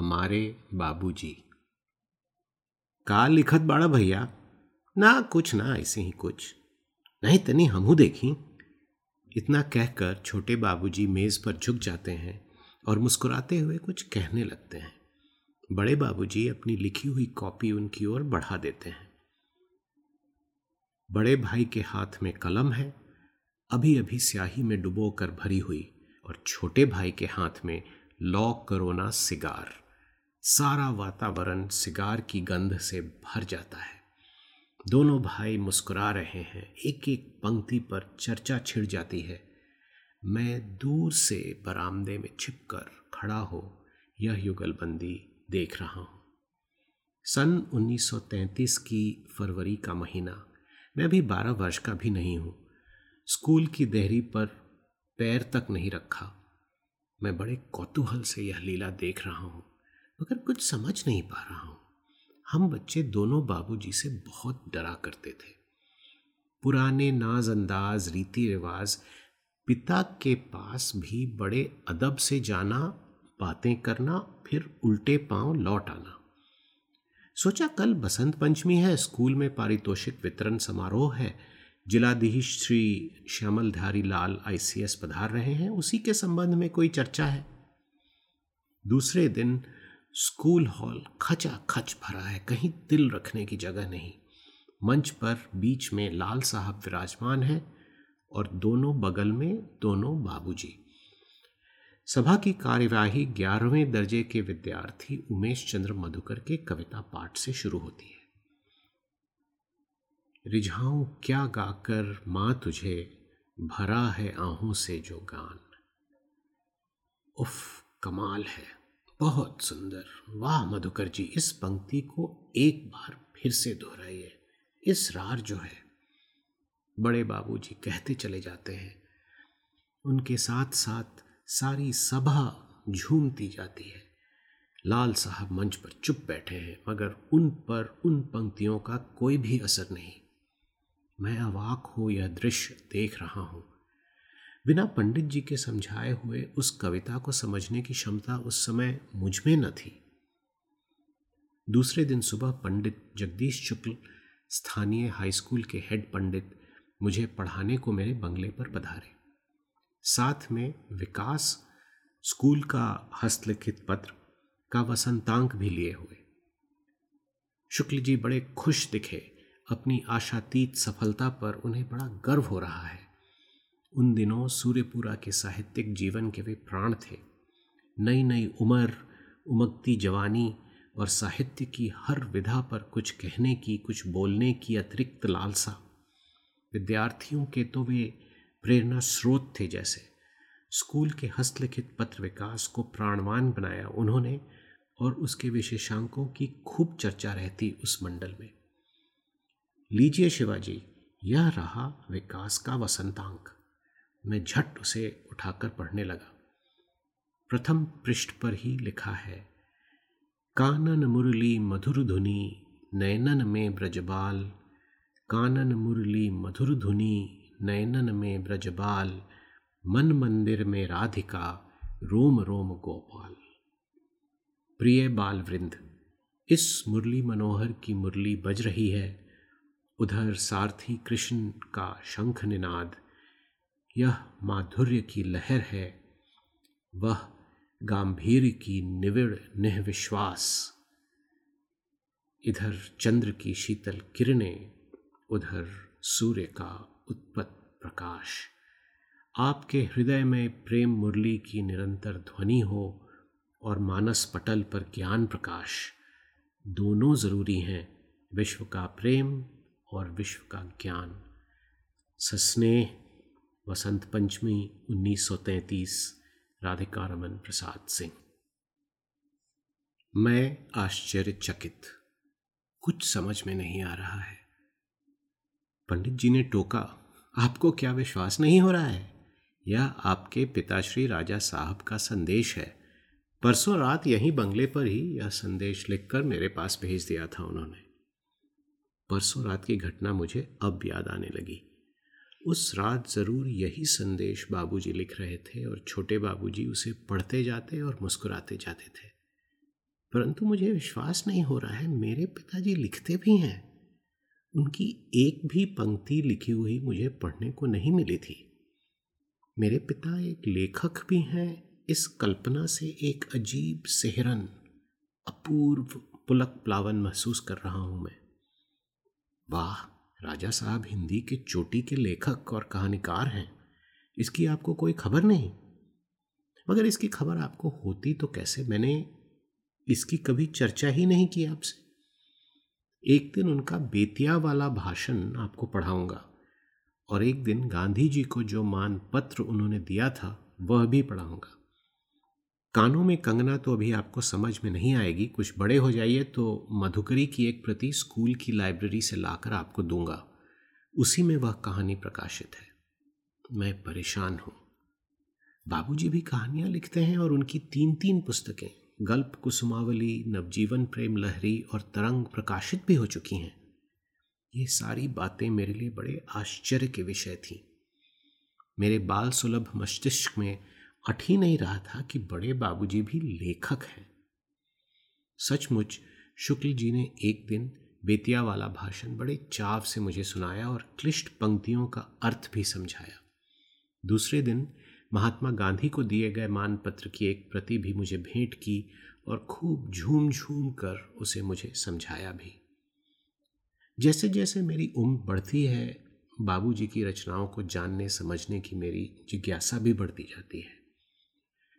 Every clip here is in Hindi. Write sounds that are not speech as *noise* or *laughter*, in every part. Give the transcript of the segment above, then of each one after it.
हमारे बाबूजी। का लिखत बाड़ा भैया, ना कुछ, ना ऐसे ही कुछ। नहीं तनी हमू देखी। इतना कहकर छोटे बाबूजी मेज पर झुक जाते हैं और मुस्कुराते हुए कुछ कहने लगते हैं। बड़े बाबूजी अपनी लिखी हुई कॉपी उनकी ओर बढ़ा देते हैं। बड़े भाई के हाथ में कलम है अभी अभी स्याही में डुबो कर भरी हुई और छोटे भाई के हाथ में लॉ करोना सिगार। सारा वातावरण सिगार की गंध से भर जाता है। दोनों भाई मुस्कुरा रहे हैं। एक एक पंक्ति पर चर्चा छिड़ जाती है। मैं दूर से बरामदे में छिपकर खड़ा हो यह युगलबंदी देख रहा हूँ। सन 1933 की फरवरी का महीना। मैं अभी 12 वर्ष का भी नहीं हूँ। स्कूल की देहरी पर पैर तक नहीं रखा। मैं बड़े कौतूहल से यह लीला देख रहा हूँ। मगर कुछ समझ नहीं पा रहा हूँ। हम बच्चे दोनों बाबूजी से बहुत डरा करते थे। पुराने नाज अंदाज रीति रिवाज पिता के पास भी बड़े अदब से जाना, बातें करना, फिर उल्टे पाँव लौट आना। सोचा कल बसंत पंचमी है, स्कूल में पारितोषिक वितरण समारोह है। जिलाधीश श्री श्यामल धारी लाल आईसीएस पधार रहे हैं, उसी के संबंध में कोई चर्चा है। दूसरे दिन स्कूल हॉल खचा खच भरा है, कहीं दिल रखने की जगह नहीं। मंच पर बीच में लाल साहब विराजमान है और दोनों बगल में दोनों बाबूजी। सभा की कार्यवाही ग्यारहवें दर्जे के विद्यार्थी उमेश चंद्र मधुकर के कविता पाठ से शुरू होती है। रिझाऊं क्या गाकर माँ तुझे, भरा है आहों से जो गान। उफ, कमाल है। बहुत सुंदर। वाह मधुकर जी इस पंक्ति को एक बार फिर से दोहराइए। इस रार जो है, बड़े बाबूजी कहते चले जाते हैं। उनके साथ साथ सारी सभा झूमती जाती है। लाल साहब मंच पर चुप बैठे हैं, मगर उन पर, उन पंक्तियों का कोई भी असर नहीं। मैं अवाक हो यह दृश्य देख रहा हूँ। बिना पंडित जी के समझाए हुए उस कविता को समझने की क्षमता उस समय मुझमें न थी। दूसरे दिन सुबह पंडित जगदीश शुक्ल, स्थानीय हाई स्कूल के हेड पंडित, मुझे पढ़ाने को मेरे बंगले पर पधारे। साथ में विकास, स्कूल का हस्तलिखित पत्र का वसंतांक भी लिए हुए। शुक्ल जी बड़े खुश दिखे, अपनी आशातीत सफलता पर उन्हें बड़ा गर्व हो रहा है। उन दिनों सूर्यपुरा के साहित्यिक जीवन के वे प्राण थे। नई नई उम्र, उमकती जवानी और साहित्य की हर विधा पर कुछ कहने की, कुछ बोलने की अतिरिक्त लालसा। विद्यार्थियों के तो वे प्रेरणा स्रोत थे जैसे। स्कूल के हस्तलिखित पत्र विकास को प्राणवान बनाया उन्होंने और उसके विशेषांकों की खूब चर्चा रहती उस मंडल में। लीजिए शिवाजी, यह रहा विकास का वसंतांक। मैं झट उसे उठाकर पढ़ने लगा। प्रथम पृष्ठ पर ही लिखा है, कानन मुरली मधुर धुनी नयनन में ब्रजबाल। कानन मुरली मधुर धुनी नयनन में ब्रजबाल। मन मंदिर में राधिका, रोम रोम गोपाल। प्रिय बाल वृंद इस मुरली मनोहर की मुरली बज रही है। उधर सारथी कृष्ण का शंख निनाद। यह माधुर्य की लहर है, वह गांधीर्य की निविड़ निविश्वास। इधर चंद्र की शीतल किरणें, उधर सूर्य का उत्पत प्रकाश। आपके हृदय में प्रेम मुरली की निरंतर ध्वनि हो और मानस पटल पर ज्ञान प्रकाश, दोनों ज़रूरी हैं, विश्व का प्रेम और विश्व का ज्ञान। सस्नेह वसंत पंचमी 1933 राधिका रमन प्रसाद सिंह। मैं आश्चर्यचकित। कुछ समझ में नहीं आ रहा है। पंडित जी ने टोका, आपको क्या विश्वास नहीं हो रहा है? यह आपके पिताश्री राजा साहब का संदेश है। परसों रात यहीं बंगले पर ही यह संदेश लिखकर मेरे पास भेज दिया था उन्होंने। परसों रात की घटना मुझे अब याद आने लगी। उस रात ज़रूर यही संदेश बाबूजी लिख रहे थे और छोटे बाबूजी उसे पढ़ते जाते और मुस्कुराते जाते थे। परंतु मुझे विश्वास नहीं हो रहा है, मेरे पिताजी लिखते भी हैं। उनकी एक भी पंक्ति लिखी हुई मुझे पढ़ने को नहीं मिली थी। मेरे पिता एक लेखक भी हैं, इस कल्पना से एक अजीब सेहरन, अपूर्व पुलक प्लावन महसूस कर रहा हूँ मैं। वाह! राजा साहब हिंदी के चोटी के लेखक और कहानीकार हैं। इसकी आपको कोई खबर नहीं? मगर इसकी खबर आपको होती तो कैसे? मैंने इसकी कभी चर्चा ही नहीं की आपसे। एक दिन उनका बेतिया वाला भाषण आपको पढ़ाऊँगा। और एक दिन गांधी जी को जो मान पत्र उन्होंने दिया था, वह भी पढ़ाऊँगा। कानों में कंगना तो अभी आपको समझ में नहीं आएगी। कुछ बड़े हो जाइए तो मधुकरी की एक प्रति स्कूल की लाइब्रेरी से लाकर आपको दूँगा। उसी में वह कहानी प्रकाशित है। मैं परेशान हूँ। बाबूजी भी कहानियाँ लिखते हैं और उनकी तीन तीन पुस्तकें, गल्प, कुसुमावली, नवजीवन प्रेम, लहरी और तरंग प्रकाशित भी हो चुकी हैं। ये सारी बातें मेरे लिए बड़े आश्चर्य के विषय थी। मेरे बाल सुलभ मस्तिष्क में अट ही नहीं रहा था कि बड़े बाबूजी भी लेखक हैं। सचमुच, शुक्ल जी ने एक दिन बेतिया वाला भाषण बड़े चाव से मुझे सुनाया और क्लिष्ट पंक्तियों का अर्थ भी समझाया। दूसरे दिन महात्मा गांधी को दिए गए मानपत्र की एक प्रति भी मुझे भेंट की और खूब झूम झूम कर उसे मुझे समझाया भी। जैसे जैसे मेरी उम्र बढ़ती है, बाबूजी की रचनाओं को जानने समझने की मेरी जिज्ञासा भी बढ़ती जाती है।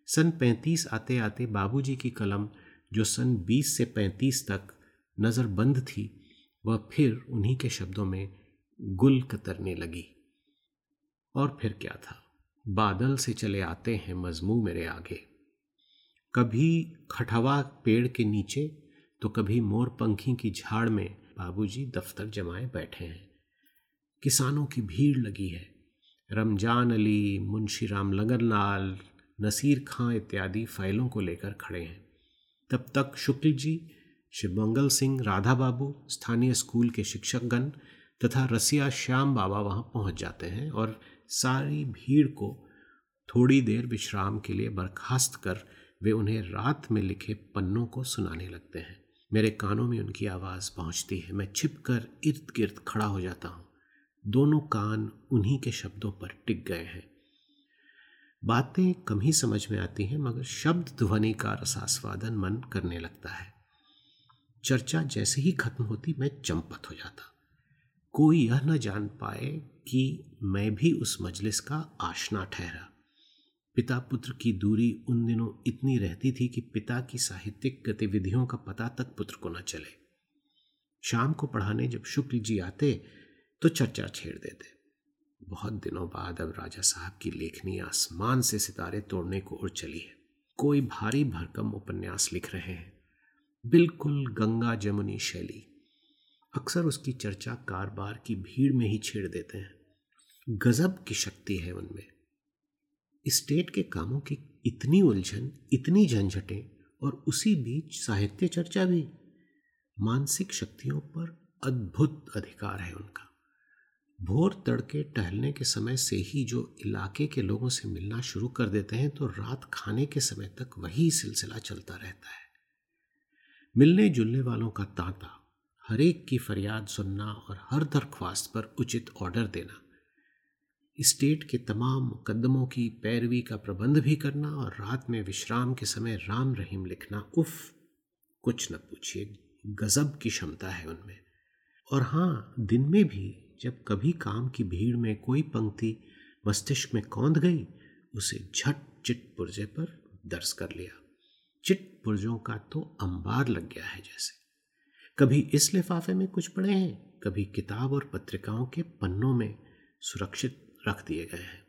सन 35 आते आते बाबूजी की कलम, जो सन 20 से 35 तक नज़रबंद थी, वह फिर उन्हीं के शब्दों में गुल कतरने लगी। और फिर क्या था? बादल से चले आते हैं मजमू मेरे आगे। कभी खटवा पेड़ के नीचे तो कभी मोर पंखी की झाड़ में बाबूजी दफ्तर जमाए बैठे हैं। किसानों की भीड़ लगी है। रमज़ान अली, मुंशी राम लगनलाल नसीर खां इत्यादि फाइलों को लेकर खड़े हैं। तब तक शुक्ल जी शिवमंगल सिंह राधा बाबू, स्थानीय स्कूल के शिक्षकगण तथा रसिया श्याम बाबा वहाँ पहुँच जाते हैं और सारी भीड़ को थोड़ी देर विश्राम के लिए बर्खास्त कर वे उन्हें रात में लिखे पन्नों को सुनाने लगते हैं। मेरे कानों में उनकी आवाज़ पहुँचती है। मैं छिप कर इर्द गिर्द खड़ा हो जाता हूँ। दोनों कान उन्हीं के शब्दों पर टिक गए हैं। बातें कम ही समझ में आती हैं, मगर शब्द ध्वनि का रसास्वादन मन करने लगता है। चर्चा जैसे ही खत्म होती, मैं चंपत हो जाता। कोई यह न जान पाए कि मैं भी उस मजलिस का आशना ठहरा। पिता पुत्र की दूरी उन दिनों इतनी रहती थी कि पिता की साहित्यिक गतिविधियों का पता तक पुत्र को न चले। शाम को पढ़ाने जब शुक्ल जी आते तो चर्चा छेड़ देते। बहुत दिनों बाद अब राजा साहब की लेखनी आसमान से सितारे तोड़ने को उड़ चली है। कोई भारी भरकम उपन्यास लिख रहे हैं। बिल्कुल गंगा जमुनी शैली। अक्सर उसकी चर्चा कारबार की भीड़ में ही छेड़ देते हैं। गजब की शक्ति है उनमें। स्टेट के कामों की इतनी उलझन, इतनी झंझटें और उसी बीच साहित्य चर्चा भी। मानसिक शक्तियों पर अद्भुत अधिकार है उनका। भोर तड़के टहलने के समय से ही जो इलाके के लोगों से मिलना शुरू कर देते हैं तो रात खाने के समय तक वही सिलसिला चलता रहता है। मिलने जुलने वालों का तांता, हर एक की फरियाद सुनना और हर दरख्वास्त पर उचित ऑर्डर देना, स्टेट के तमाम मुकदमों की पैरवी का प्रबंध भी करना और रात में विश्राम के समय राम रहीम लिखना, उफ, कुछ न पूछिए, गजब की क्षमता है उनमें। और हाँ दिन में भी जब कभी काम की भीड़ में कोई पंक्ति मस्तिष्क में कौंध गई, उसे झट चिट पुर्जे पर दर्ज कर लिया। चिट पुर्जों का तो अंबार लग गया है जैसे। कभी इस लिफाफे में कुछ पड़े हैं, कभी किताब और पत्रिकाओं के पन्नों में सुरक्षित रख दिए गए हैं।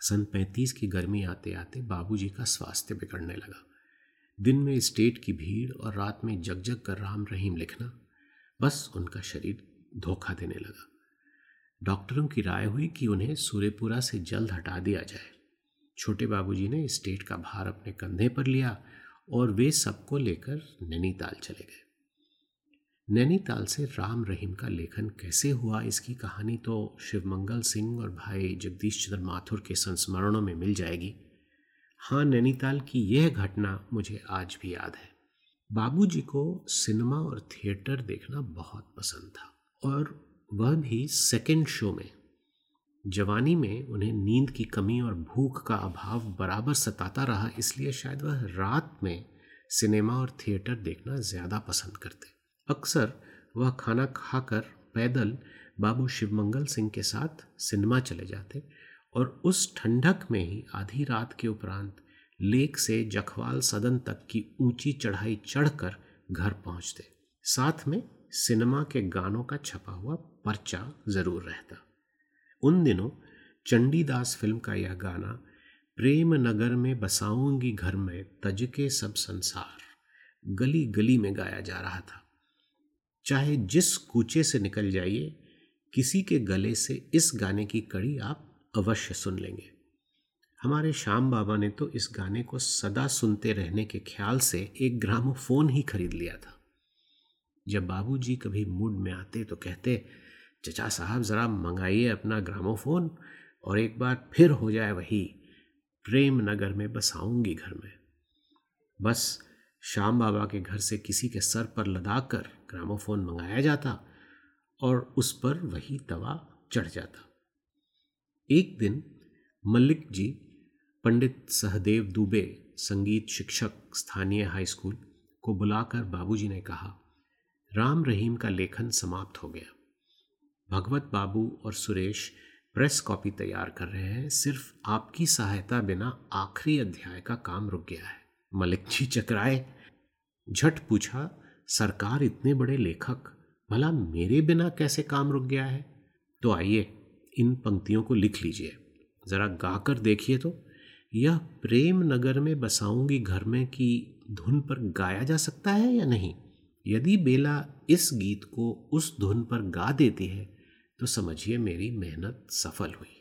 सन पैंतीस की गर्मी आते आते बाबूजी का स्वास्थ्य बिगड़ने लगा। दिन में स्टेट की भीड़ और रात में जगजग कर राम रहीम लिखना, बस उनका शरीर धोखा देने लगा। डॉक्टरों की राय हुई कि उन्हें सूर्यपुरा से जल्द हटा दिया जाए। छोटे बाबूजी ने स्टेट का भार अपने कंधे पर लिया और वे सबको लेकर नैनीताल चले गए। नैनीताल से राम रहीम का लेखन कैसे हुआ, इसकी कहानी तो शिवमंगल सिंह और भाई जगदीश चंद्र माथुर के संस्मरणों में मिल जाएगी। हाँ नैनीताल की यह घटना मुझे आज भी याद है। बाबूजी को सिनेमा और थिएटर देखना बहुत पसंद था और वह भी सेकेंड शो में। जवानी में उन्हें नींद की कमी और भूख का अभाव बराबर सताता रहा, इसलिए शायद वह रात में सिनेमा और थिएटर देखना ज़्यादा पसंद करते। अक्सर वह खाना खाकर पैदल बाबू शिवमंगल सिंह के साथ सिनेमा चले जाते और उस ठंडक में ही आधी रात के उपरांत लेक से जखवाल सदन तक की ऊँची चढ़ाई चढ़कर घर पहुँचते। साथ में सिनेमा के गानों का छपा हुआ पर्चा ज़रूर रहता। उन दिनों चंडीदास फ़िल्म का यह गाना प्रेम नगर में बसाऊँगी घर में तज के सब संसार गली गली में गाया जा रहा था। चाहे जिस कूचे से निकल जाइए, किसी के गले से इस गाने की कड़ी आप अवश्य सुन लेंगे। हमारे श्याम बाबा ने तो इस गाने को सदा सुनते रहने के ख्याल से एक ग्रामोफोन ही खरीद लिया था। जब बाबूजी कभी मूड में आते तो कहते, चचा साहब, ज़रा मंगाइए अपना ग्रामोफोन और एक बार फिर हो जाए वही। प्रेम नगर में बसाऊँगी घर में। बस श्याम बाबा के घर से किसी के सर पर लदाकर ग्रामोफोन मंगाया जाता और उस पर वही तवा चढ़ जाता। एक दिन मल्लिक जी, पंडित सहदेव दुबे, संगीत शिक्षक, स्थानीय हाई स्कूल, को बुलाकर बाबूजी ने कहा राम रहीम का लेखन समाप्त हो गया। भगवत बाबू और सुरेश प्रेस कॉपी तैयार कर रहे हैं। सिर्फ़ आपकी सहायता बिना आखिरी अध्याय का काम रुक गया है। मलिक जी चकराए। झट पूछा, सरकार इतने बड़े लेखक, भला मेरे बिना कैसे काम रुक गया है? तो आइए, इन पंक्तियों को लिख लीजिए। ज़रा गाकर देखिए तो। यह प्रेम नगर में बसाऊँगी घर में की धुन पर गाया जा सकता है या नहीं? यदि बेला इस गीत को उस धुन पर गा देती है तो समझिए मेरी मेहनत सफल हुई।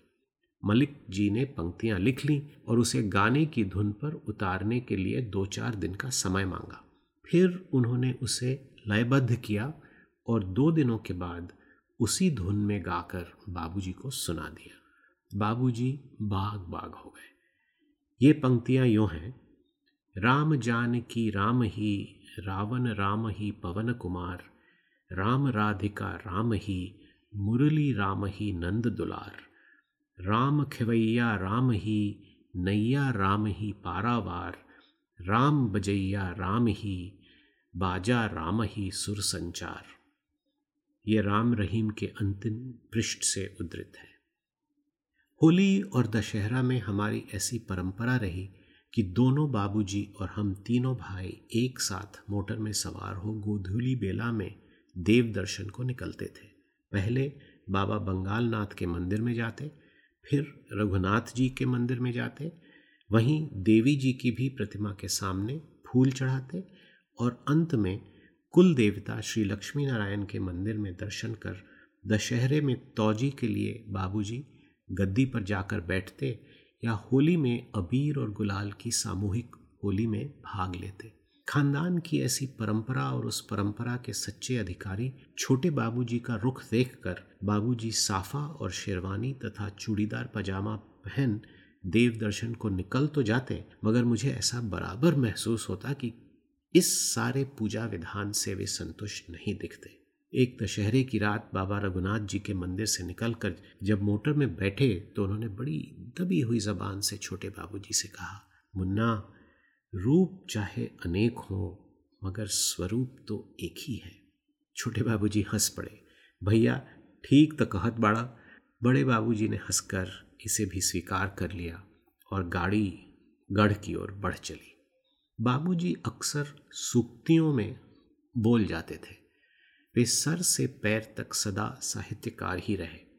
मलिक जी ने पंक्तियाँ लिख लीं और उसे गाने की धुन पर उतारने के लिए दो चार दिन का समय मांगा। फिर उन्होंने उसे लयबद्ध किया और दो दिनों के बाद उसी धुन में गाकर बाबूजी को सुना दिया। बाबूजी बाग बाग हो गए। ये पंक्तियाँ यूँ हैं, राम जान की राम ही रावण राम ही पवन कुमार, राम राधिका राम ही, मुरली राम ही नंद दुलार। राम खिवैया राम ही, नैया राम ही पारावार। राम बजैया राम ही, बाजा राम ही सुर संचार। ये राम रहीम के अंतिम पृष्ठ से उद्धृत है। होली और दशहरा में हमारी ऐसी परंपरा रही कि दोनों बाबूजी और हम तीनों भाई एक साथ मोटर में सवार हो गोधूली बेला में देव दर्शन को निकलते थे। पहले बाबा बंगाल नाथ के मंदिर में जाते, फिर रघुनाथ जी के मंदिर में जाते, वहीं देवी जी की भी प्रतिमा के सामने फूल चढ़ाते और अंत में कुल देवता श्री लक्ष्मी नारायण के मंदिर में दर्शन कर दशहरे में तौजी के लिए बाबूजी गद्दी पर जाकर बैठते या होली में अबीर और गुलाल की सामूहिक होली में भाग लेते। खानदान की ऐसी परंपरा और उस परंपरा के सच्चे अधिकारी छोटे बाबूजी का रुख देखकर बाबूजी साफा और शेरवानी तथा चूड़ीदार पजामा पहन देव दर्शन को निकल तो जाते, मगर मुझे ऐसा बराबर महसूस होता कि इस सारे पूजा विधान से वे संतुष्ट नहीं दिखते। एक दशहरे की रात बाबा रघुनाथ जी के मंदिर से निकलकर जब मोटर में बैठे तो उन्होंने बड़ी दबी हुई जबान से छोटे बाबूजी से कहा, मुन्ना, रूप चाहे अनेक हो, मगर स्वरूप तो एक ही है। छोटे बाबूजी हंस पड़े, भैया, ठीक तो कहत बाड़ा, बड़े बाबूजी ने हंसकर इसे भी स्वीकार कर लिया और गाड़ी गढ़ की ओर बढ़ चली। बाबूजी अक्सर सूक्तियों में बोल जाते थे। वे सर से पैर तक सदा साहित्यकार ही रहे।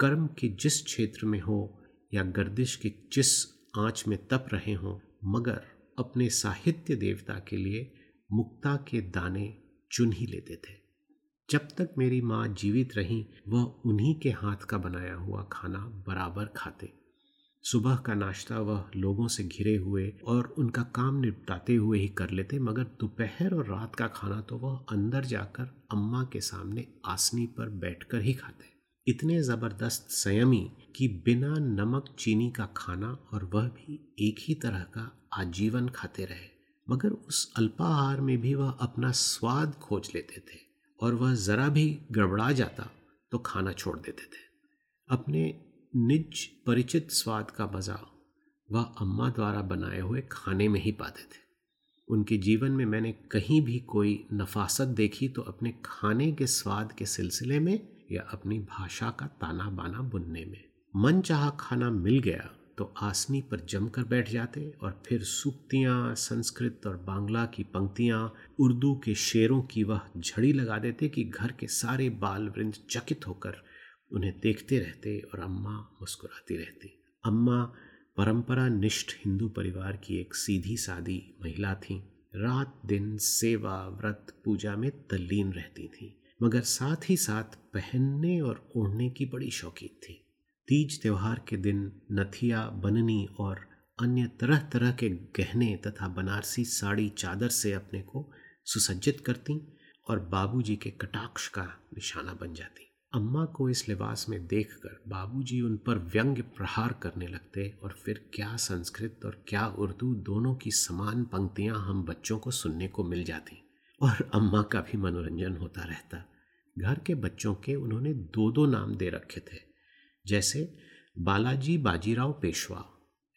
कर्म के जिस क्षेत्र में हो या गर्दिश के जिस आँच में तप रहे हों, मगर अपने साहित्य देवता के लिए मुक्ता के दाने चुन ही लेते थे। जब तक मेरी माँ जीवित रही, वह उन्हीं के हाथ का बनाया हुआ खाना बराबर खाते। सुबह का नाश्ता वह लोगों से घिरे हुए और उनका काम निपटाते हुए ही कर लेते, मगर दोपहर और रात का खाना तो वह अंदर जाकर अम्मा के सामने आसनी पर बैठकर ही खाते। इतने ज़बरदस्त संयमी कि बिना नमक चीनी का खाना और वह भी एक ही तरह का आजीवन खाते रहे, मगर उस अल्पाहार में भी वह अपना स्वाद खोज लेते थे और वह ज़रा भी गड़बड़ा जाता तो खाना छोड़ देते थे। अपने निज परिचित स्वाद का मज़ा वह अम्मा द्वारा बनाए हुए खाने में ही पाते थे। उनके जीवन में मैंने कहीं भी कोई नफासत देखी तो अपने खाने के स्वाद के सिलसिले में या अपनी भाषा का ताना बाना बुनने में। मन चाह खाना मिल गया तो आसनी पर जमकर बैठ जाते और फिर सूक्तियाँ, संस्कृत और बांग्ला की पंक्तियाँ, उर्दू के शेरों की वह झड़ी लगा देते कि घर के सारे बाल वृंद चकित होकर उन्हें देखते रहते और अम्मा मुस्कुराती रहती। अम्मा परंपरा निष्ठ हिंदू परिवार की एक सीधी सादी महिला थीं। रात दिन सेवा, व्रत, पूजा में तल्लीन रहती थीं, मगर साथ ही साथ पहनने और ओढ़ने की बड़ी शौकीन थी। तीज त्यौहार के दिन नथिया, बननी और अन्य तरह तरह के गहने तथा बनारसी साड़ी चादर से अपने को सुसज्जित करती और बाबूजी के कटाक्ष का निशाना बन जाती। अम्मा को इस लिबास में देखकर बाबूजी उन पर व्यंग्य प्रहार करने लगते और फिर क्या संस्कृत और क्या उर्दू दोनों की समान पंक्तियाँ हम बच्चों को सुनने को मिल जाती और अम्मा का भी मनोरंजन होता रहता। घर के बच्चों के उन्होंने दो दो नाम दे रखे थे, जैसे बालाजी बाजीराव पेशवा,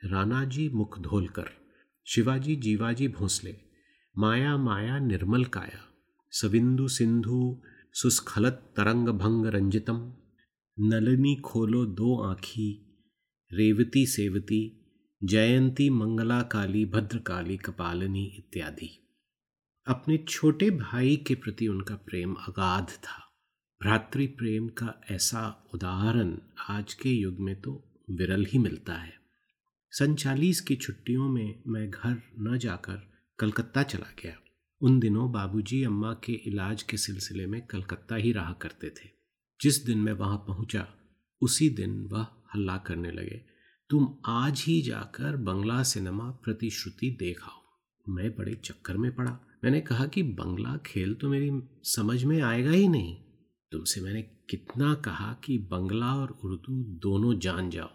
रानाजी मुखधोलकर, शिवाजी जीवाजी भोंसले, माया माया निर्मल काया, सविंदु सिंधु सुस्खलत तरंग भंग रंजितम। नलनी खोलो दो आँखी, रेवती सेवती, जयंती मंगला काली भद्रकाली कपालिनी इत्यादि। अपने छोटे भाई के प्रति उनका प्रेम अगाध था। भ्रातृ प्रेम का ऐसा उदाहरण आज के युग में तो विरल ही मिलता है। सन चालीस की छुट्टियों में मैं घर न जाकर कलकत्ता चला गया। उन दिनों बाबूजी अम्मा के इलाज के सिलसिले में कलकत्ता ही रहा करते थे। जिस दिन मैं वहाँ पहुँचा, उसी दिन वह हल्ला करने लगे। तुम आज ही जाकर बंगला सिनेमा प्रतिश्रुति देखाओ मैं बड़े चक्कर में पड़ा। मैंने कहा कि बंगला खेल तो मेरी समझ में आएगा ही नहीं। तुमसे मैंने कितना कहा कि बंगला और उर्दू दोनों जान जाओ,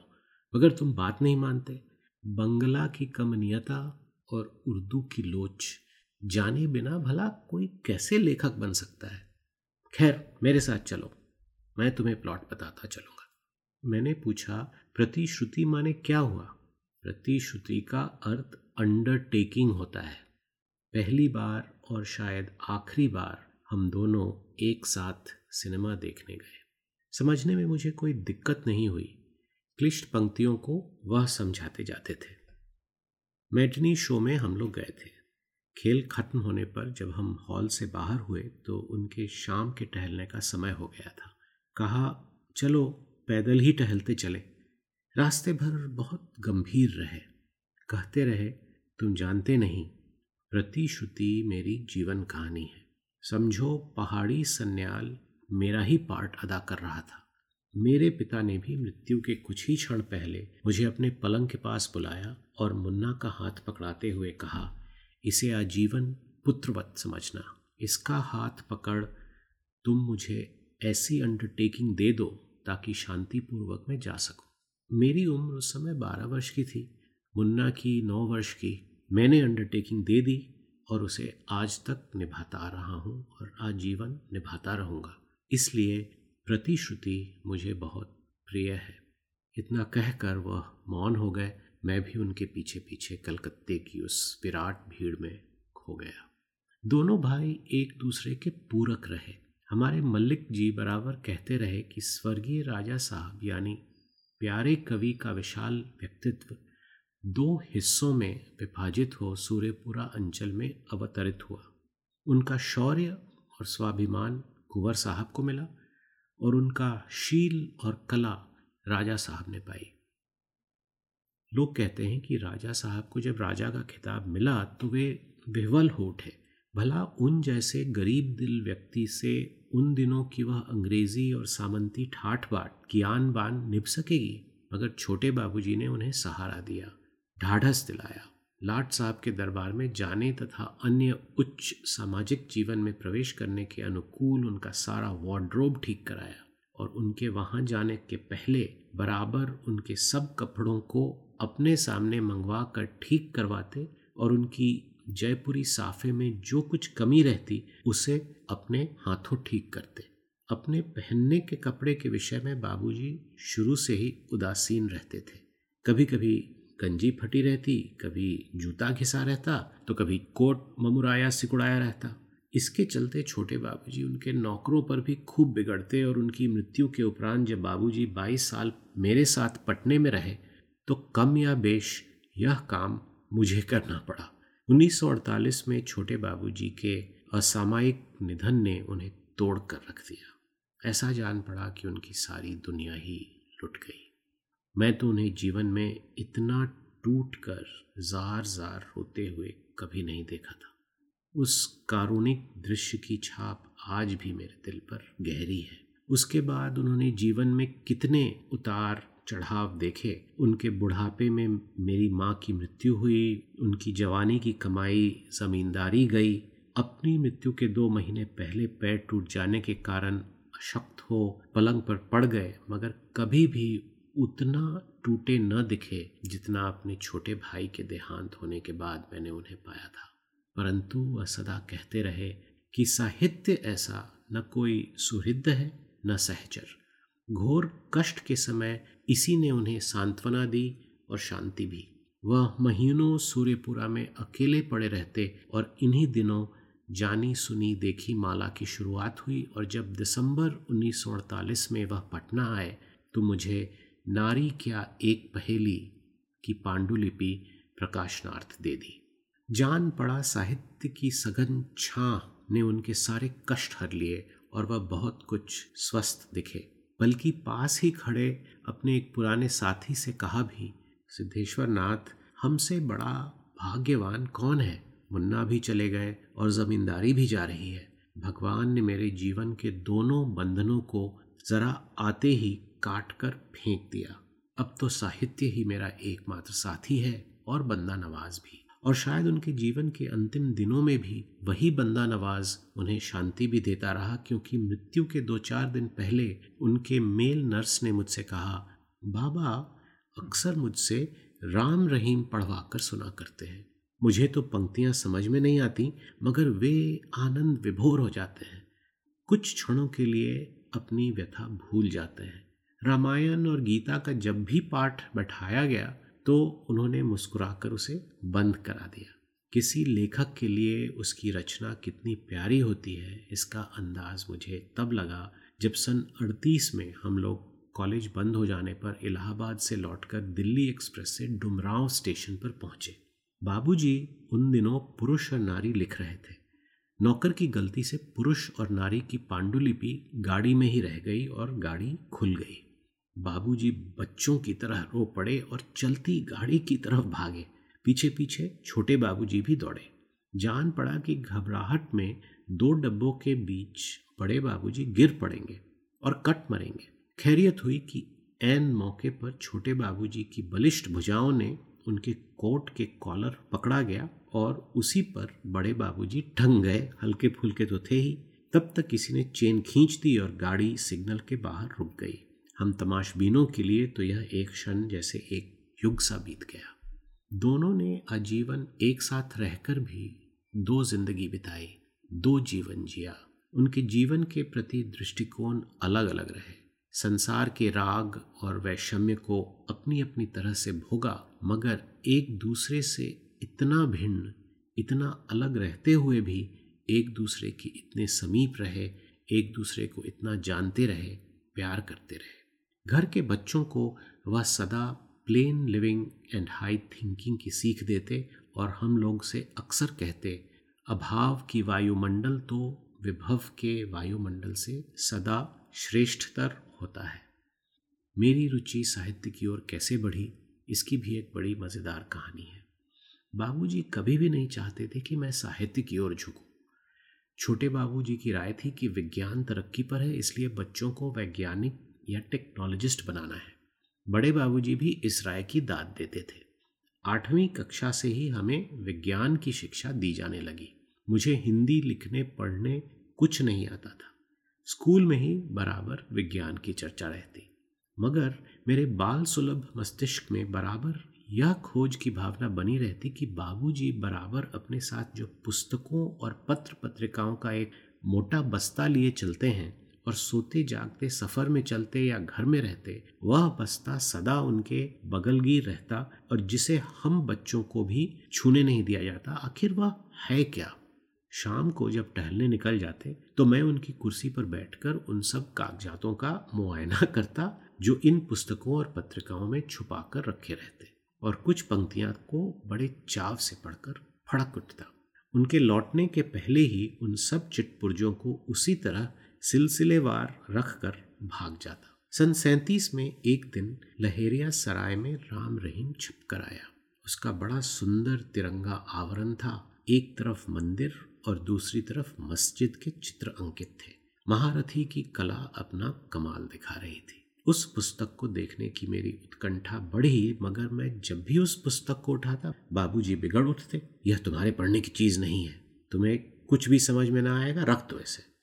मगर तुम बात नहीं मानते। बंगला की कमनीयता और उर्दू की लोच जाने बिना भला कोई कैसे लेखक बन सकता है? खैर, मेरे साथ चलो। मैं तुम्हें प्लॉट बताता चलूँगा। मैंने पूछा, प्रतिश्रुति माने क्या हुआ? प्रतिश्रुति का अर्थ अंडरटेकिंग होता है। पहली बार और शायद आखिरी बार हम दोनों एक साथ सिनेमा देखने गए। समझने में मुझे कोई दिक्कत नहीं हुई। क्लिष्ट पंक्तियों को वह समझाते जाते थे। मैटनी शो में हम लोग गए थे। खेल खत्म होने पर जब हम हॉल से बाहर हुए तो उनके शाम के टहलने का समय हो गया था। कहा, चलो, पैदल ही टहलते चले। रास्ते भर बहुत गंभीर रहे। कहते रहे, तुम जानते नहीं प्रतिश्रुति मेरी जीवन कहानी है। समझो, पहाड़ी सन्याल मेरा ही पार्ट अदा कर रहा था। मेरे पिता ने भी मृत्यु के कुछ ही क्षण पहले मुझे अपने पलंग के पास बुलाया और मुन्ना का हाथ पकड़ाते हुए कहा इसे आजीवन पुत्रवत समझना। इसका हाथ पकड़, तुम मुझे ऐसी अंडरटेकिंग दे दो ताकि शांतिपूर्वक मैं जा सकूँ। मेरी उम्र उस समय बारह वर्ष की थी, मुन्ना की नौ वर्ष की। मैंने अंडरटेकिंग दे दी और उसे आज तक निभाता रहा हूँ और आजीवन निभाता रहूँगा। इसलिए प्रतिश्रुति मुझे बहुत प्रिय है। इतना कहकर वह मौन हो गए मैं भी उनके पीछे पीछे कलकत्ते की उस विराट भीड़ में खो गया। दोनों भाई एक दूसरे के पूरक रहे। हमारे मल्लिक जी बराबर कहते रहे कि स्वर्गीय राजा साहब, यानी प्यारे कवि का विशाल व्यक्तित्व, दो हिस्सों में विभाजित हो सूर्यपुरा अंचल में अवतरित हुआ। उनका शौर्य और स्वाभिमान कुंवर साहब को मिला और उनका शील और कला राजा साहब ने पाई। लोग कहते हैं कि राजा साहब को जब राजा का खिताब मिला तो वे विह्वल हो। उठे भला उन जैसे गरीब दिल व्यक्ति से उन दिनों की वह अंग्रेज़ी और सामंती ठाठ बाट ज्ञान बान निभ सकेगी? मगर छोटे बाबूजी ने उन्हें सहारा दिया, ढाढ़स दिलाया। लाट साहब के दरबार में जाने तथा अन्य उच्च सामाजिक जीवन में प्रवेश करने के अनुकूल उनका सारा वार्ड्रोब ठीक कराया और उनके वहाँ जाने के पहले बराबर उनके सब कपड़ों को अपने सामने मंगवा कर ठीक करवाते और उनकी जयपुरी साफे में जो कुछ कमी रहती, उसे अपने हाथों ठीक करते। अपने पहनने के कपड़े के विषय में बाबूजी शुरू से ही उदासीन रहते थे। कभी कभी गंजी फटी रहती, कभी जूता घिसा रहता तो कभी कोट ममुराया सिकुड़ाया रहता। इसके चलते छोटे बाबूजी उनके नौकरों पर भी खूब बिगड़ते और उनकी मृत्यु के उपरांत जब बाबूजी 22 साल मेरे साथ पटने में रहे तो कम या बेश यह काम मुझे करना पड़ा। 1948 में छोटे बाबूजी के असामयिक निधन ने उन्हें तोड़ कर रख दिया। ऐसा जान पड़ा कि उनकी सारी दुनिया ही लुट गई। मैं तो उन्हें जीवन में इतना टूट कर जार जार होते हुए कभी नहीं देखा था। उस कारुणिक दृश्य की छाप आज भी मेरे दिल पर गहरी है। उसके बाद उन्होंने जीवन में कितने उतार चढ़ाव देखे, उनके बुढ़ापे में मेरी माँ की मृत्यु हुई, उनकी जवानी की कमाई, ज़मींदारी गई। अपनी मृत्यु के दो महीने पहले पैर टूट जाने के कारण अशक्त हो, पलंग पर पड़ गए, मगर कभी भी उतना टूटे न दिखे जितना अपने छोटे भाई के देहांत होने के बाद मैंने उन्हें पाया था। परंतु वह सदा कहते रहे कि साहित्य ऐसा न कोई सुहृद है, न सहचर। घोर कष्ट के समय इसी ने उन्हें सांत्वना दी और शांति भी। वह महीनों सूर्यपुरा में अकेले पड़े रहते और इन्हीं दिनों जानी सुनी देखी माला की शुरुआत हुई और जब दिसंबर 1948 में वह पटना आए तो मुझे नारी क्या एक पहेली की पांडुलिपि प्रकाशनार्थ दे दी। जान पड़ा साहित्य की सघन छां ने उनके सारे कष्ट हर लिए और वह बहुत कुछ स्वस्थ दिखे। बल्कि पास ही खड़े अपने एक पुराने साथी से कहा भी सिद्धेश्वर नाथ हमसे बड़ा भाग्यवान कौन है? मुन्ना भी चले गए और ज़मींदारी भी जा रही है। भगवान ने मेरे जीवन के दोनों बंधनों को ज़रा आते ही काट कर फेंक दिया। अब तो साहित्य ही मेरा एकमात्र साथी है और बंदा नवाज़ भी। और शायद उनके जीवन के अंतिम दिनों में भी वही बंदा नवाज़ उन्हें शांति भी देता रहा क्योंकि मृत्यु के दो चार दिन पहले उनके मेल नर्स ने मुझसे कहा, बाबा, अक्सर मुझसे राम रहीम पढ़वा कर सुना करते हैं। मुझे तो पंक्तियाँ समझ में नहीं आती, मगर वे आनंद विभोर हो जाते हैं। कुछ क्षणों के लिए अपनी व्यथा भूल जाते हैं। रामायण और गीता का जब भी पाठ बैठाया गया तो उन्होंने मुस्कुराकर उसे बंद करा दिया। किसी लेखक के लिए उसकी रचना कितनी प्यारी होती है, इसका अंदाज मुझे तब लगा जब सन अड़तीस में हम लोग कॉलेज बंद हो जाने पर इलाहाबाद से लौटकर दिल्ली एक्सप्रेस से डुमराव स्टेशन पर पहुँचे। बाबूजी उन दिनों पुरुष और नारी लिख रहे थे। नौकर की गलती से पुरुष और नारी की पांडुलिपि गाड़ी में ही रह गई और गाड़ी खुल गई। बाबूजी बच्चों की तरह रो पड़े और चलती गाड़ी की तरफ़ भागे। पीछे पीछे छोटे बाबूजी भी दौड़े। जान पड़ा कि घबराहट में दो डब्बों के बीच बड़े बाबूजी गिर पड़ेंगे और कट मरेंगे। खैरियत हुई कि एन मौके पर छोटे बाबूजी की बलिष्ठ भुजाओं ने उनके कोट के कॉलर पकड़ा गया और उसी पर बड़े बाबूजी ठंग गए। हल्के फुल्के तो थे ही। तब तक किसी ने चेन खींच दी और गाड़ी सिग्नल के बाहर रुक गई। हम तमाशबीनों के लिए तो यह एक क्षण जैसे एक युग सा बीत गया। दोनों ने आजीवन एक साथ रहकर भी दो ज़िंदगी बिताई, दो जीवन जिया। उनके जीवन के प्रति दृष्टिकोण अलग अलग रहे। संसार के राग और वैषम्य को अपनी अपनी तरह से भोगा, मगर एक दूसरे से इतना भिन्न, इतना अलग रहते हुए भी एक दूसरे की इतने समीप रहे, एक दूसरे को इतना जानते रहे, प्यार करते रहे। घर के बच्चों को वह सदा plain living and high thinking की सीख देते और हम लोग से अक्सर कहते, अभाव की वायुमंडल तो विभव के वायुमंडल से सदा श्रेष्ठतर होता है। मेरी रुचि साहित्य की ओर कैसे बढ़ी, इसकी भी एक बड़ी मज़ेदार कहानी है। बाबूजी कभी भी नहीं चाहते थे कि मैं साहित्य की ओर झुकूं। छोटे बाबूजी की राय थी कि विज्ञान तरक्की पर है, इसलिए बच्चों को वैज्ञानिक या टेक्नोलॉजिस्ट बनाना है। बड़े बाबूजी भी इस राय की दाद देते थे। आठवीं कक्षा से ही हमें विज्ञान की शिक्षा दी जाने लगी। मुझे हिंदी लिखने, पढ़ने कुछ नहीं आता था। स्कूल में ही बराबर विज्ञान की चर्चा रहती। मगर मेरे बाल सुलभ मस्तिष्क में बराबर यह खोज की भावना बनी रहती कि बाबूजी बराबर अपने साथ जो पुस्तकों और पत्र पत्रिकाओं का एक मोटा बस्ता लिए चलते हैं और सोते जागते, सफ़र में चलते या घर में रहते, वह बस्ता सदा उनके बगलगी रहता और जिसे हम बच्चों को भी छूने नहीं दिया जाता। आखिर वह है क्या? शाम को जब टहलने निकल जाते तो मैं उनकी कुर्सी पर बैठकर उन सब कागजातों का मुआयना *laughs* करता, जो इन पुस्तकों और पत्रिकाओं में छुपा रखे रहते और कुछ पंक्तियाँ को बड़े चाव से पढ़कर फड़क उठता। उनके लौटने के पहले ही उन सब चिटपुर्जों को उसी तरह सिलसिलेवार रख कर भाग जाता। सन सैंतीस में एक दिन लहेरिया सराय में राम रहीम छप कर आया। उसका बड़ा सुंदर तिरंगा आवरण था। एक तरफ़ मंदिर और दूसरी तरफ़ मस्जिद के चित्र अंकित थे। महारथी की कला अपना कमाल दिखा रही थी। उस पुस्तक को देखने की मेरी उत्कंठा बढ़ी, मगर मैं जब भी उस पुस्तक को उठाता, बाबूजी बिगड़ उठते, यह तुम्हारे पढ़ने की चीज़ नहीं है। तुम्हें कुछ भी समझ में ना आएगा, रख दो इसे।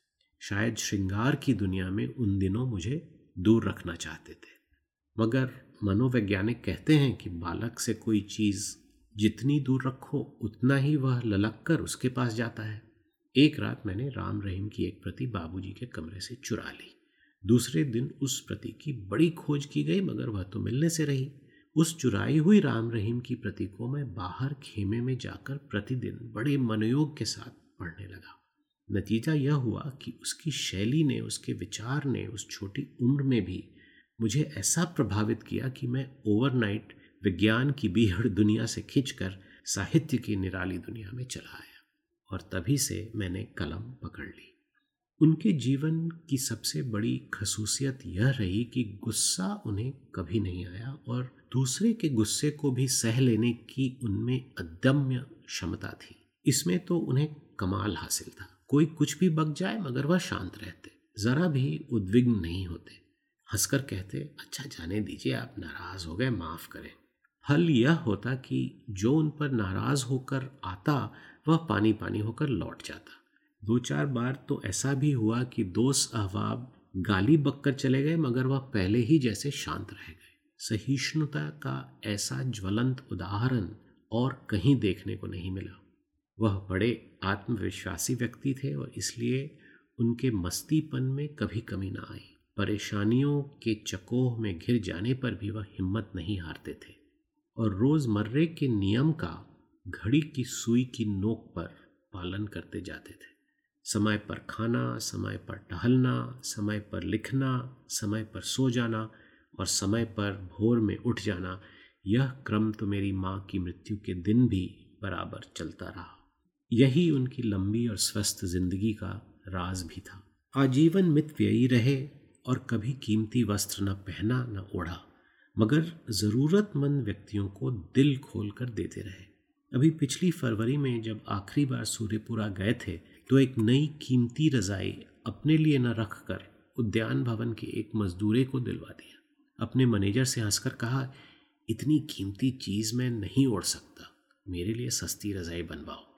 शायद श्रृंगार की दुनिया में उन दिनों मुझे दूर रखना चाहते थे। मगर मनोवैज्ञानिक कहते हैं कि बालक से कोई चीज़ जितनी दूर रखो, उतना ही वह ललक कर उसके पास जाता है। एक रात मैंने राम रहीम की एक प्रति बाबूजी के कमरे से चुरा ली। दूसरे दिन उस प्रति की बड़ी खोज की गई, मगर वह तो मिलने से रही। उस चुराई हुई राम रहीम की प्रति को मैं बाहर खेमे में जाकर प्रतिदिन बड़े मनोयोग के साथ पढ़ने लगा। नतीजा यह हुआ कि उसकी शैली ने, उसके विचार ने, उस छोटी उम्र में भी मुझे ऐसा प्रभावित किया कि मैं ओवरनाइट विज्ञान की बीहड़ दुनिया से खींचकर साहित्य की निराली दुनिया में चला आया और तभी से मैंने कलम पकड़ ली। उनके जीवन की सबसे बड़ी खसूसियत यह रही कि गुस्सा उन्हें कभी नहीं आया और दूसरे के गुस्से को भी सह लेने की उनमें अदम्य क्षमता थी। इसमें तो उन्हें कमाल हासिल था। कोई कुछ भी बक जाए, मगर वह शांत रहते। जरा भी उद्विग्न नहीं होते। हंसकर कहते अच्छा जाने दीजिए, आप नाराज़ हो गए, माफ़ करें। हल यह होता कि जो उन पर नाराज़ होकर आता, वह पानी पानी होकर लौट जाता। दो चार बार तो ऐसा भी हुआ कि दोस्त अहबाब गाली बककर चले गए, मगर वह पहले ही जैसे शांत रह गए। सहिष्णुता का ऐसा ज्वलंत उदाहरण और कहीं देखने को नहीं मिला। वह बड़े आत्मविश्वासी व्यक्ति थे और इसलिए उनके मस्तीपन में कभी कमी ना आई। परेशानियों के चकोह में घिर जाने पर भी वह हिम्मत नहीं हारते थे। और रोज़मर्रे के नियम का घड़ी की सुई की नोक पर पालन करते जाते थे। समय पर खाना, समय पर टहलना, समय पर लिखना, समय पर सो जाना और समय पर भोर में उठ जाना, यह क्रम तो मेरी माँ की मृत्यु के दिन भी बराबर चलता रहा। यही उनकी लंबी और स्वस्थ ज़िंदगी का राज भी था। आजीवन मित व्ययी रहे और कभी कीमती वस्त्र न पहना, न ओढ़ा, मगर ज़रूरतमंद व्यक्तियों को दिल खोल कर देते रहे। अभी पिछली फरवरी में जब आखिरी बार सूर्यपुरा गए थे तो एक नई कीमती रज़ाई अपने लिए न रख कर उद्यान भवन के एक मजदूरे को दिलवा दिया। अपने मैनेजर से हंसकर कहा, इतनी कीमती चीज़ मैं नहीं ओढ़ सकता। मेरे लिए सस्ती रज़ाई बनवाओ।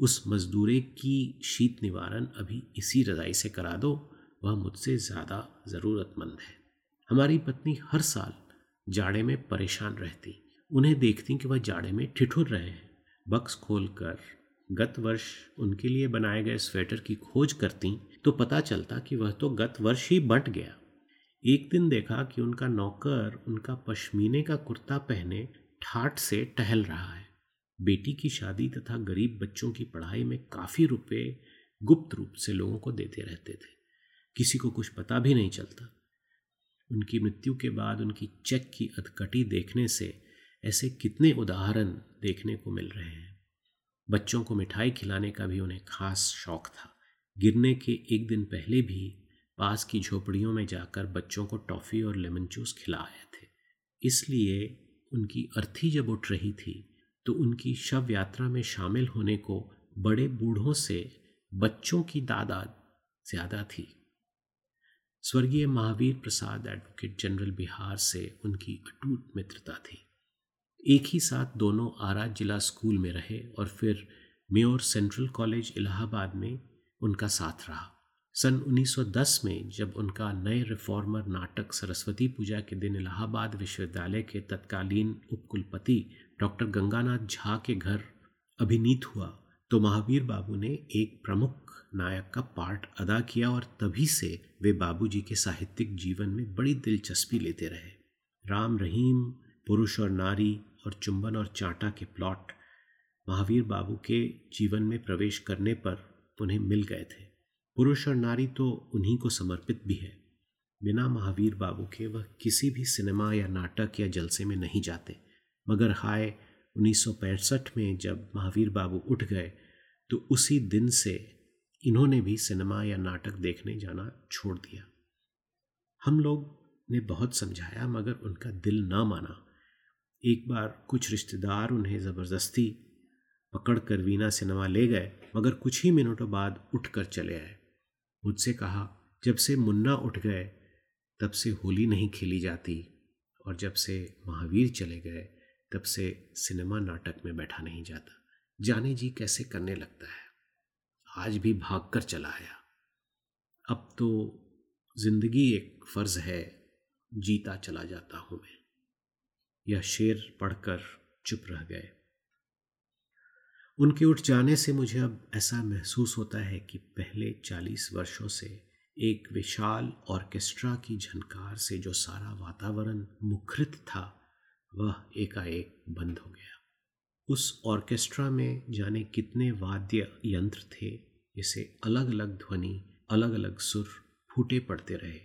उस मजदूरे की शीत निवारण अभी इसी रज़ाई से करा दो, वह मुझसे ज़्यादा ज़रूरतमंद है। हमारी पत्नी हर साल जाड़े में परेशान रहती, उन्हें देखती कि वह जाड़े में ठिठुर रहे हैं। बक्स खोलकर गत वर्ष उनके लिए बनाए गए स्वेटर की खोज करती तो पता चलता कि वह तो गत वर्ष ही बंट गया। एक दिन देखा कि उनका नौकर उनका पश्मीने का कुर्ता पहने ठाट से टहल रहा है। बेटी की शादी तथा गरीब बच्चों की पढ़ाई में काफ़ी रुपए गुप्त रूप से लोगों को देते रहते थे। किसी को कुछ पता भी नहीं चलता। उनकी मृत्यु के बाद उनकी चेक की अधकटी देखने से ऐसे कितने उदाहरण देखने को मिल रहे हैं। बच्चों को मिठाई खिलाने का भी उन्हें खास शौक था। गिरने के एक दिन पहले भी पास की झोपड़ियों में जाकर बच्चों को टॉफ़ी और लेमन जूस खिलाए थे। इसलिए उनकी अर्थी जब उठ रही थी तो उनकी शव यात्रा में शामिल होने को बड़े बूढ़ों से बच्चों की तादाद ज़्यादा थी। स्वर्गीय महावीर प्रसाद एडवोकेट जनरल बिहार से उनकी अटूट मित्रता थी। एक ही साथ दोनों आरा जिला स्कूल में रहे और फिर मेयर सेंट्रल कॉलेज इलाहाबाद में उनका साथ रहा। सन 1910 में जब उनका नए रिफॉर्मर नाटक सरस्वती पूजा के दिन इलाहाबाद विश्वविद्यालय के तत्कालीन उपकुलपति डॉक्टर गंगानाथ झा के घर अभिनीत हुआ तो महावीर बाबू ने एक प्रमुख नायक का पार्ट अदा किया और तभी से वे बाबूजी के साहित्यिक जीवन में बड़ी दिलचस्पी लेते रहे। राम रहीम, पुरुष और नारी और चुंबन और चांटा के प्लॉट महावीर बाबू के जीवन में प्रवेश करने पर उन्हें मिल गए थे। पुरुष और नारी तो उन्हीं को समर्पित भी है। बिना महावीर बाबू के वह किसी भी सिनेमा या नाटक या जलसे में नहीं जाते। मगर हाय 1965 में जब महावीर बाबू उठ गए तो उसी दिन से इन्होंने भी सिनेमा या नाटक देखने जाना छोड़ दिया। हम लोग ने बहुत समझाया, मगर उनका दिल ना माना। एक बार कुछ रिश्तेदार उन्हें ज़बरदस्ती पकड़ कर वीना सिनेमा ले गए, मगर कुछ ही मिनटों बाद उठकर चले आए। मुझसे कहा, जब से मुन्ना उठ गए, तब से होली नहीं खेली जाती और जब से महावीर चले गए, तब से सिनेमा नाटक में बैठा नहीं जाता। जाने जी कैसे करने लगता है? आज भी भाग कर चला आया। अब तो ज़िंदगी एक फ़र्ज़ है, जीता चला जाता हूँ मैं। यह शेर पढ़कर चुप रह गए। उनके उठ जाने से मुझे अब ऐसा महसूस होता है कि पहले चालीस वर्षों से एक विशाल ऑर्केस्ट्रा की झनकार से जो सारा वातावरण मुखरित था, वह एकाएक बंद हो गया। उस ऑर्केस्ट्रा में जाने कितने वाद्य यंत्र थे जिसे अलग अलग ध्वनि अलग अलग सुर फूटे पड़ते रहे।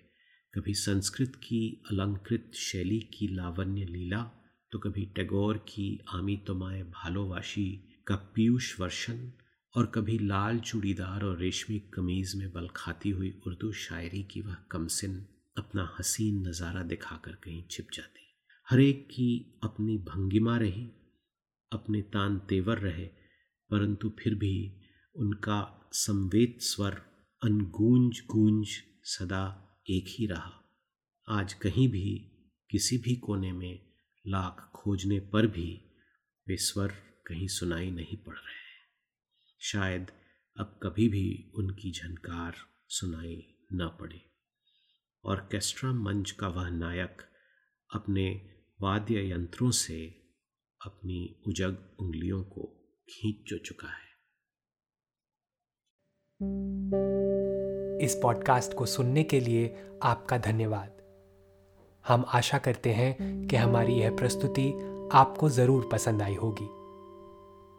कभी संस्कृत की अलंकृत शैली की लावण्य लीला तो कभी टैगोर की आमी तोमाए भालोवाशी का पीयूष वर्षन और कभी लाल चूड़ीदार और रेशमी कमीज में बल खाती हुई उर्दू शायरी की वह कमसिन अपना हसीन नज़ारा दिखाकर कहीं छिप जाती। हर एक की अपनी भंगिमा रही, अपने तान तेवर रहे, परंतु फिर भी उनका संवेद स्वर अनगूंज गूंज सदा एक ही रहा। आज कहीं भी, किसी भी कोने में लाख खोजने पर भी वे स्वर कहीं सुनाई नहीं पड़ रहे हैं। शायद अब कभी भी उनकी झनकार सुनाई न पड़े। ऑर्केस्ट्रा मंच का वह नायक अपने वाद्य यंत्रों से अपनी उजग उंगलियों को खींच जो चुका है। इस पॉडकास्ट को सुनने के लिए आपका धन्यवाद। हम आशा करते हैं कि हमारी यह प्रस्तुति आपको ज़रूर पसंद आई होगी।